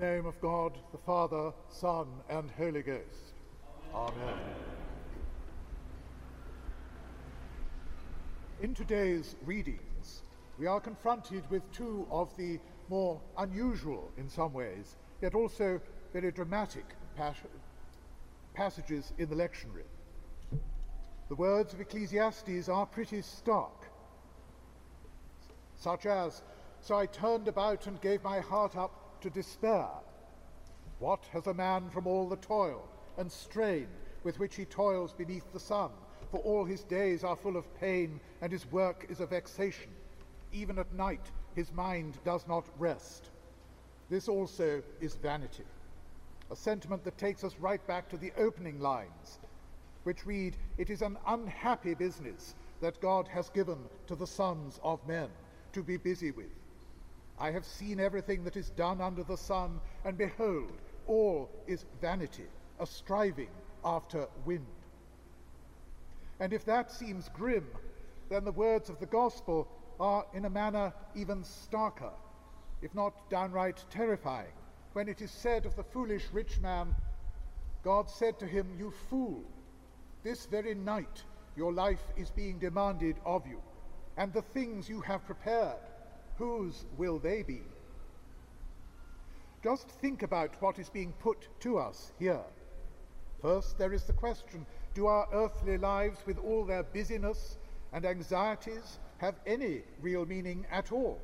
name of God, the Father, Son, and Holy Ghost. Amen. In today's readings, we are confronted with two of the more unusual in some ways, yet also very dramatic pas passages in the lectionary. The words of Ecclesiastes are pretty stark, such as, So I turned about and gave my heart up to despair. What has a man from all the toil and strain with which he toils beneath the sun? For all his days are full of pain, and his work is a vexation. Even at night his mind does not rest. This also is vanity, a sentiment that takes us right back to the opening lines, which read, It is an unhappy business that God has given to the sons of men to be busy with. I have seen everything that is done under the sun, and behold, all is vanity, a striving after wind. And if that seems grim, then the words of the gospel are in a manner even starker, if not downright terrifying, when it is said of the foolish rich man, God said to him, You fool, this very night your life is being demanded of you, and the things you have prepared, whose will they be? Just think about what is being put to us here. First, there is the question do our earthly lives, with all their busyness and anxieties, have any real meaning at all?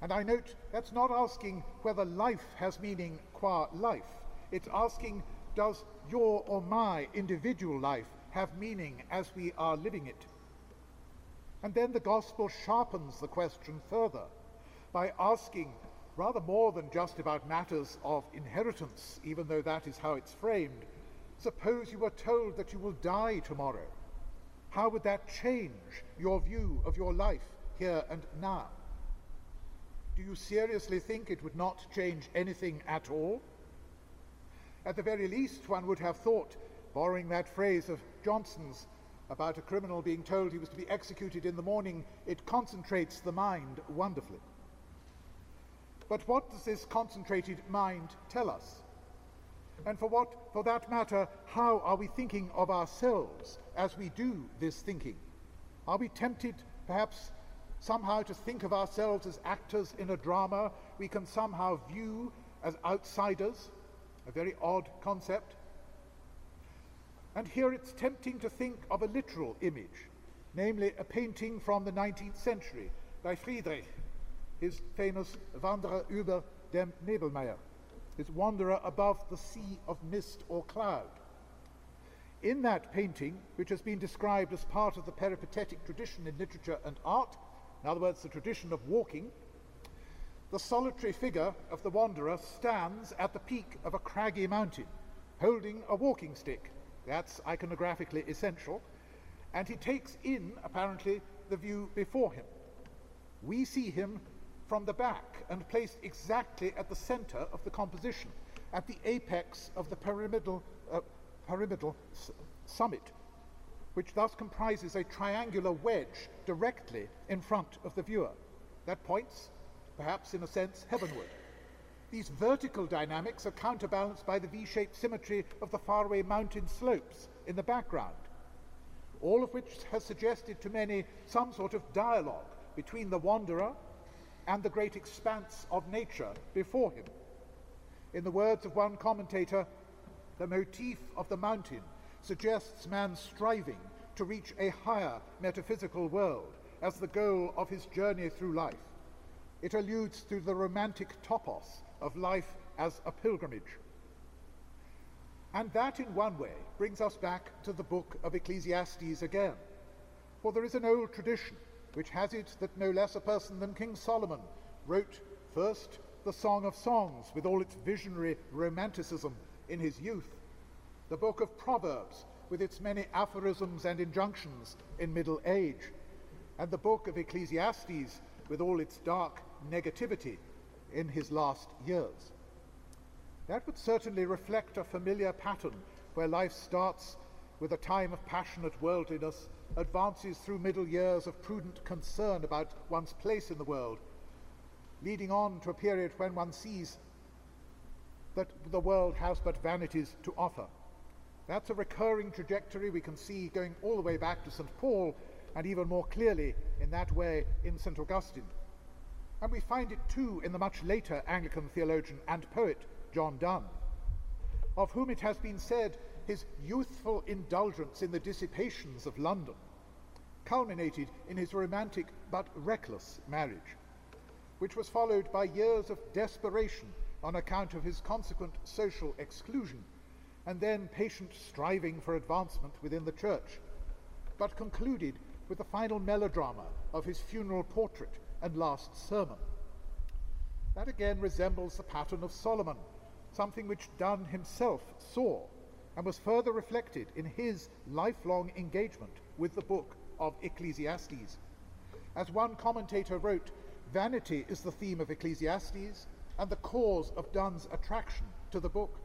And I note that's not asking whether life has meaning qua life. It's asking, does your or my individual life have meaning as we are living it? And then the gospel sharpens the question further by asking rather more than just about matters of inheritance, even though that is how it's framed. Suppose you were told that you will die tomorrow. How would that change your view of your life here and now? Do you seriously think it would not change anything at all? At the very least, one would have thought, borrowing that phrase of Johnson's about a criminal being told he was to be executed in the morning, it concentrates the mind wonderfully. But what does this concentrated mind tell us? And for what, for that matter, how are we thinking of ourselves as we do this thinking? Are we tempted, perhaps, somehow to think of ourselves as actors in a drama we can somehow view as outsiders? A very odd concept. And here it's tempting to think of a literal image, namely a painting from the 19th century by Friedrich, his famous Wanderer über dem Nebelmeer, his wanderer above the sea of mist or cloud. In that painting, which has been described as part of the peripatetic tradition in literature and art, in other words, the tradition of walking, the solitary figure of the wanderer stands at the peak of a craggy mountain, holding a walking stick that's iconographically essential. And he takes in, apparently, the view before him. We see him from the back and placed exactly at the center of the composition, at the apex of the pyramidal, uh, pyramidal summit, which thus comprises a triangular wedge directly in front of the viewer. That points, perhaps in a sense, heavenward. These vertical dynamics are counterbalanced by the V-shaped symmetry of the faraway mountain slopes in the background, all of which has suggested to many some sort of dialogue between the wanderer and the great expanse of nature before him. In the words of one commentator, the motif of the mountain suggests man's striving to reach a higher metaphysical world as the goal of his journey through life. It alludes to the romantic topos of life as a pilgrimage. And that, in one way, brings us back to the book of Ecclesiastes again. For there is an old tradition which has it that no less a person than King Solomon wrote first the Song of Songs with all its visionary romanticism in his youth, the book of Proverbs with its many aphorisms and injunctions in middle age, and the book of Ecclesiastes with all its dark negativity in his last years. That would certainly reflect a familiar pattern where life starts with a time of passionate worldliness, advances through middle years of prudent concern about one's place in the world, leading on to a period when one sees that the world has but vanities to offer. That's a recurring trajectory we can see going all the way back to St. Paul and even more clearly in that way in St. Augustine. And we find it too in the much later Anglican theologian and poet John Donne, of whom it has been said his youthful indulgence in the dissipations of London culminated in his romantic but reckless marriage, which was followed by years of desperation on account of his consequent social exclusion, and then patient striving for advancement within the church, but concluded with the final melodrama of his funeral portrait and last sermon. That again resembles the pattern of Solomon, something which Donne himself saw and was further reflected in his lifelong engagement with the book of Ecclesiastes. As one commentator wrote, vanity is the theme of Ecclesiastes and the cause of Donne's attraction to the book.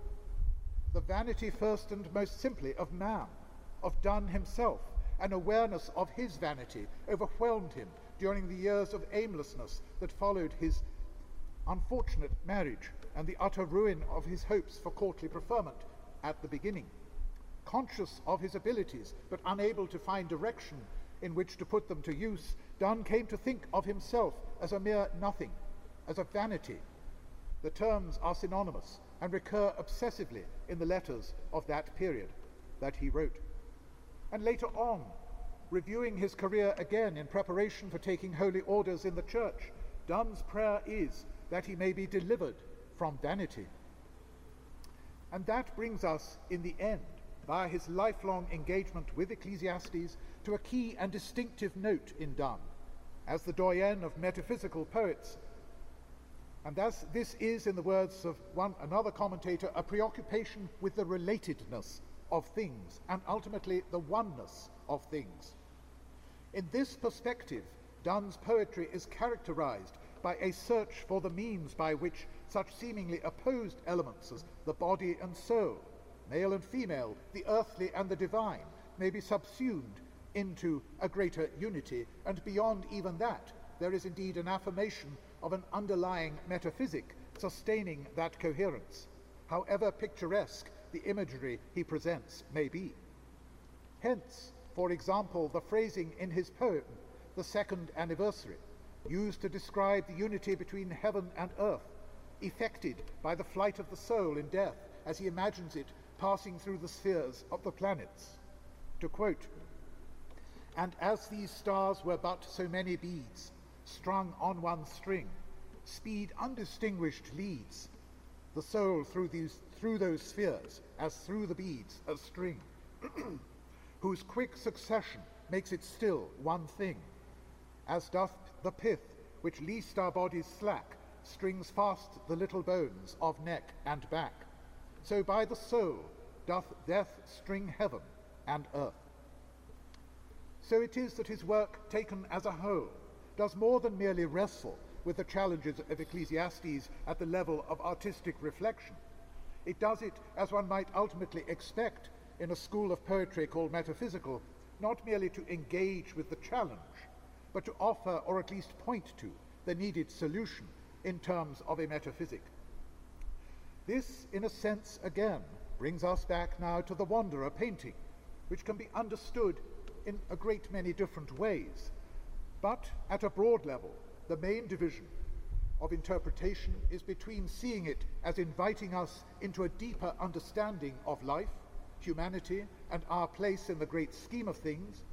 The vanity, first and most simply, of man, of Donne himself, an awareness of his vanity overwhelmed him during the years of aimlessness that followed his unfortunate marriage and the utter ruin of his hopes for courtly preferment at the beginning. Conscious of his abilities, but unable to find direction in which to put them to use, Donne came to think of himself as a mere nothing, as a vanity, the terms are synonymous and recur obsessively in the letters of that period that he wrote. And later on, reviewing his career again in preparation for taking holy orders in the church, Donne's prayer is that he may be delivered from vanity. And that brings us, in the end, by his lifelong engagement with Ecclesiastes, to a key and distinctive note in Donne. As the doyen of metaphysical poets, and as this is, in the words of one another commentator, a preoccupation with the relatedness of things and ultimately the oneness of things. In this perspective, Donne's poetry is characterized by a search for the means by which such seemingly opposed elements as the body and soul, male and female, the earthly and the divine, may be subsumed into a greater unity, and beyond even that, there is indeed an affirmation of an underlying metaphysic sustaining that coherence, however picturesque the imagery he presents may be. Hence, for example, the phrasing in his poem, The Second Anniversary, used to describe the unity between heaven and earth, effected by the flight of the soul in death as he imagines it passing through the spheres of the planets. To quote, And as these stars were but so many beads, strung on one string, speed undistinguished leads the soul through, these, through those spheres, as through the beads a string, whose quick succession makes it still one thing, as doth the pith which least our bodies slack strings fast the little bones of neck and back. So by the soul doth death string heaven and earth. So it is that his work, taken as a whole, does more than merely wrestle with the challenges of Ecclesiastes at the level of artistic reflection. It does it, as one might ultimately expect in a school of poetry called metaphysical, not merely to engage with the challenge, but to offer or at least point to the needed solution in terms of a metaphysic. This, in a sense, again, brings us back now to the Wanderer painting, which can be understood in a great many different ways. But at a broad level, the main division of interpretation is between seeing it as inviting us into a deeper understanding of life, humanity, and our place in the great scheme of things,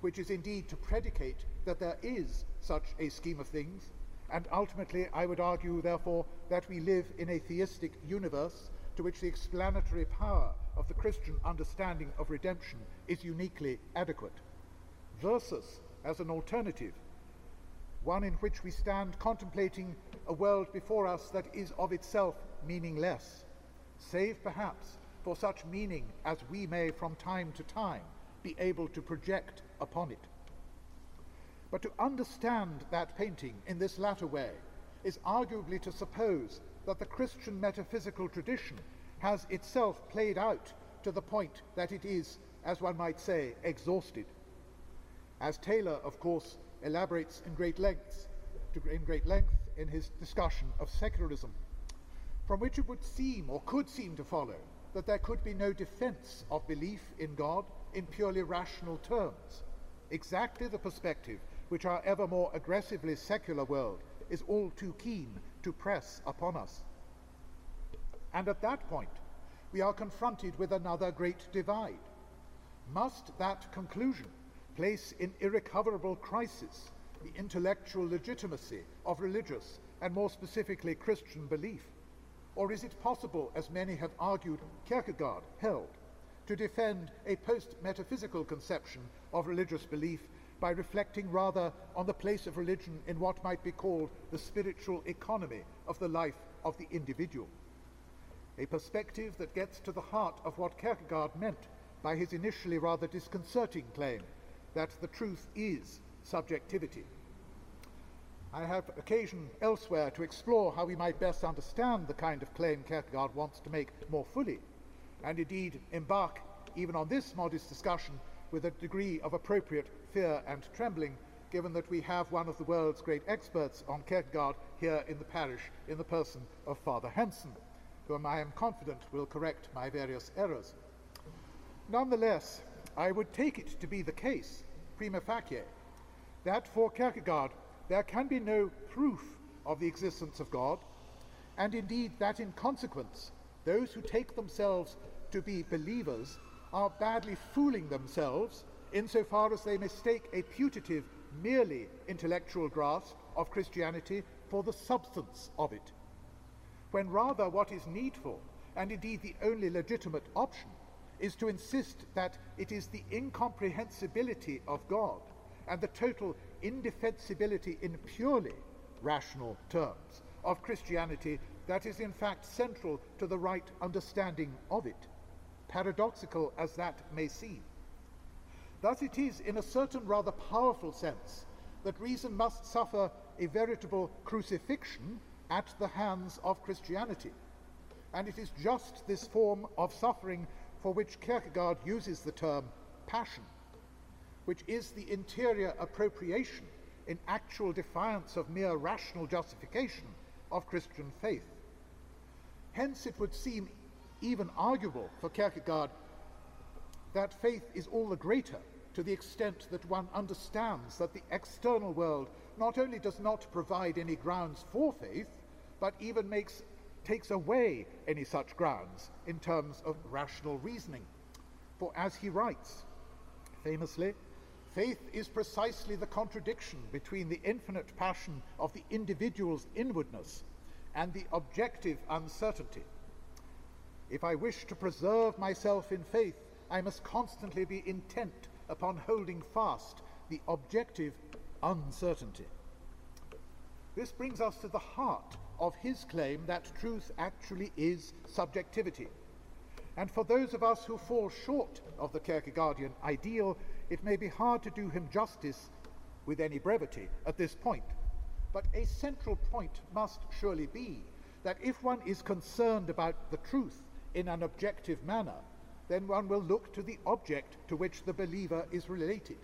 which is indeed to predicate that there is such a scheme of things, and ultimately, I would argue, therefore, that we live in a theistic universe to which the explanatory power of the Christian understanding of redemption is uniquely adequate, versus as an alternative, one in which we stand contemplating a world before us that is of itself meaningless, save perhaps for such meaning as we may from time to time be able to project upon it. But to understand that painting in this latter way is arguably to suppose that the Christian metaphysical tradition has itself played out to the point that it is, as one might say, exhausted. As Taylor, of course, elaborates in great in great length in his discussion of secularism. from which it would seem or could seem to follow that there could be no defense of belief in God in purely rational terms. Exactly the perspective which our ever more aggressively secular world is all too keen to press upon us. And at that point, we are confronted with another great divide. Must that conclusion place in irrecoverable crisis the intellectual legitimacy of religious and more specifically Christian belief? Or is it possible, as many have argued Kierkegaard held, to defend a post-metaphysical conception of religious belief by reflecting rather on the place of religion in what might be called the spiritual economy of the life of the individual? A perspective that gets to the heart of what Kierkegaard meant by his initially rather disconcerting claim that the truth is subjectivity. I have occasion elsewhere to explore how we might best understand the kind of claim Kierkegaard wants to make more fully, and indeed embark even on this modest discussion with a degree of appropriate fear and trembling, given that we have one of the world's great experts on Kierkegaard here in the parish in the person of Father Hansen, whom I am confident will correct my various errors. Nonetheless, I would take it to be the case, prima facie, that for Kierkegaard there can be no proof of the existence of God, and indeed that in consequence, those who take themselves to be believers are badly fooling themselves insofar as they mistake a putative, merely intellectual grasp of Christianity for the substance of it, when rather what is needful, and indeed the only legitimate option, is to insist that it is the incomprehensibility of God and the total indefensibility in purely rational terms of Christianity that is in fact central to the right understanding of it, paradoxical as that may seem. Thus it is, in a certain rather powerful sense, that reason must suffer a veritable crucifixion at the hands of Christianity. And it is just this form of suffering for which Kierkegaard uses the term passion which is the interior appropriation in actual defiance of mere rational justification of Christian faith. Hence, it would seem even arguable for Kierkegaard that faith is all the greater to the extent that one understands that the external world not only does not provide any grounds for faith, but even makes, takes away any such grounds in terms of rational reasoning. For as he writes, famously, Faith is precisely the contradiction between the infinite passion of the individual's inwardness and the objective uncertainty. If I wish to preserve myself in faith, I must constantly be intent upon holding fast the objective uncertainty. This brings us to the heart of his claim that truth actually is subjectivity. And for those of us who fall short of the Kierkegaardian ideal, it may be hard to do him justice with any brevity at this point, but a central point must surely be that if one is concerned about the truth in an objective manner, then one will look to the object to which the believer is related.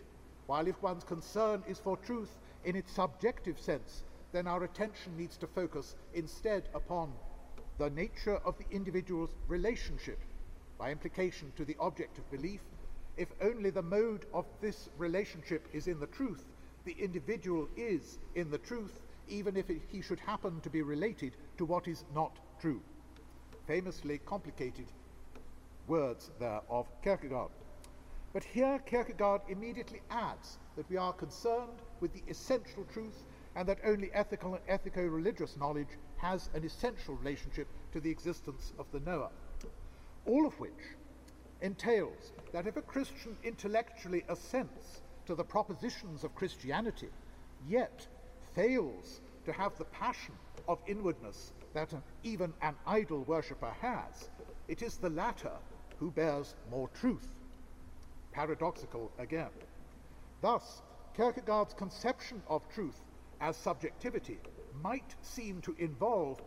While if one's concern is for truth in its subjective sense, then our attention needs to focus instead upon the nature of the individual's relationship, by implication to the object of belief, if only the mode of this relationship is in the truth, the individual is in the truth, even if it, he should happen to be related to what is not true. Famously complicated words there of Kierkegaard. But here Kierkegaard immediately adds that we are concerned with the essential truth and that only ethical and ethico-religious knowledge has an essential relationship to the existence of the knower. All of which entails that if a Christian intellectually assents to the propositions of Christianity, yet fails to have the passion of inwardness that an, even an idol worshipper has, it is the latter who bears more truth. Paradoxical again. Thus, Kierkegaard's conception of truth as subjectivity might seem to involve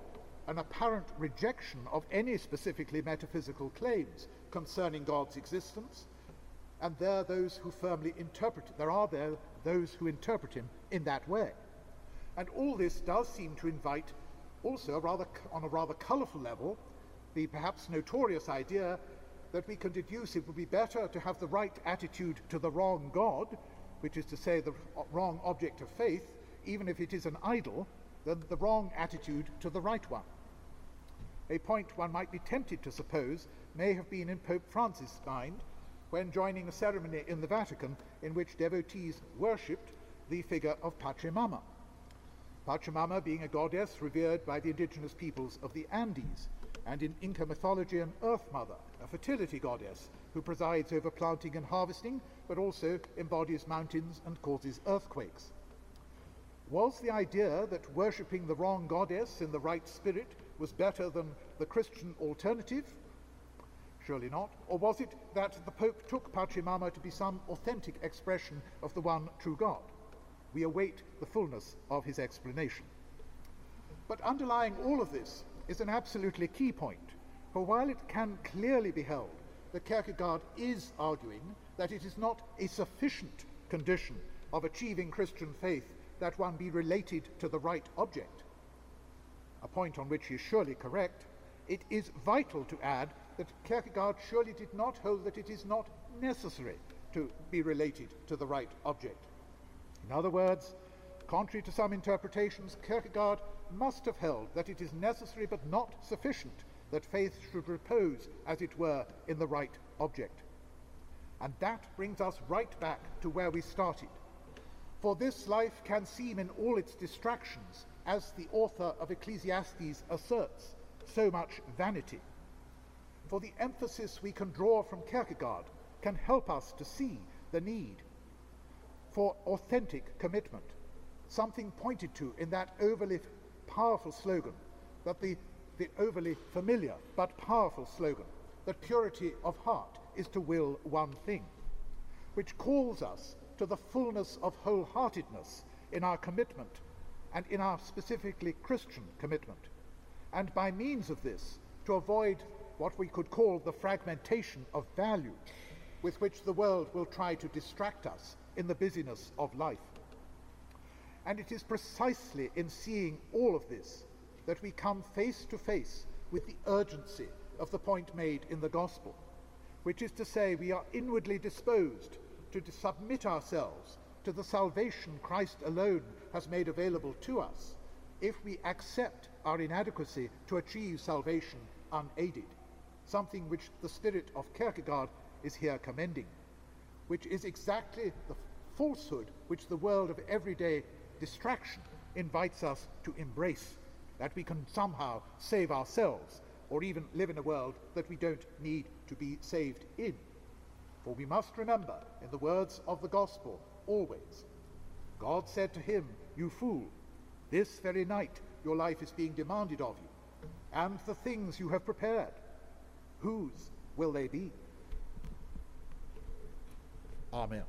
an apparent rejection of any specifically metaphysical claims concerning God's existence, and there are those who firmly interpret, there are there those who interpret him in that way. And all this does seem to invite Also, a rather, on a rather colourful level, the perhaps notorious idea that we can deduce it would be better to have the right attitude to the wrong God, which is to say, the wrong object of faith, even if it is an idol, than the wrong attitude to the right one. A point one might be tempted to suppose may have been in Pope Francis' mind when joining a ceremony in the Vatican in which devotees worshipped the figure of Pachamama. Pachamama being a goddess revered by the indigenous peoples of the Andes, and in Inca mythology an Earth Mother, a fertility goddess who presides over planting and harvesting, but also embodies mountains and causes earthquakes. Was the idea that worshipping the wrong goddess in the right spirit was better than the Christian alternative? Surely not. Or was it that the Pope took Pachamama to be some authentic expression of the one true God? We await the fullness of his explanation. But underlying all of this is an absolutely key point, for while it can clearly be held that Kierkegaard is arguing that it is not a sufficient condition of achieving Christian faith that one be related to the right object, a point on which he is surely correct, it is vital to add that Kierkegaard surely did not hold that it is not necessary to be related to the right object. In other words, contrary to some interpretations, Kierkegaard must have held that it is necessary but not sufficient that faith should repose, as it were, in the right object. And that brings us right back to where we started. For this life can seem in all its distractions, as the author of Ecclesiastes asserts, so much vanity. For the emphasis we can draw from Kierkegaard can help us to see the need for authentic commitment, something pointed to in that overly powerful slogan, that the, the overly familiar but powerful slogan, that purity of heart is to will one thing, which calls us to the fullness of wholeheartedness in our commitment and in our specifically Christian commitment, and by means of this to avoid what we could call the fragmentation of value with which the world will try to distract us in the busyness of life. And it is precisely in seeing all of this that we come face to face with the urgency of the point made in the Gospel, which is to say, we are inwardly disposed to submit ourselves to the salvation Christ alone has made available to us if we accept our inadequacy to achieve salvation unaided, something which the spirit of Kierkegaard is here commending, which is exactly the falsehood which the world of everyday distraction invites us to embrace, that we can somehow save ourselves or even live in a world that we don't need to be saved in. For we must remember, in the words of the gospel, always, God said to him, You fool, this very night your life is being demanded of you, and the things you have prepared, whose will they be? Amen.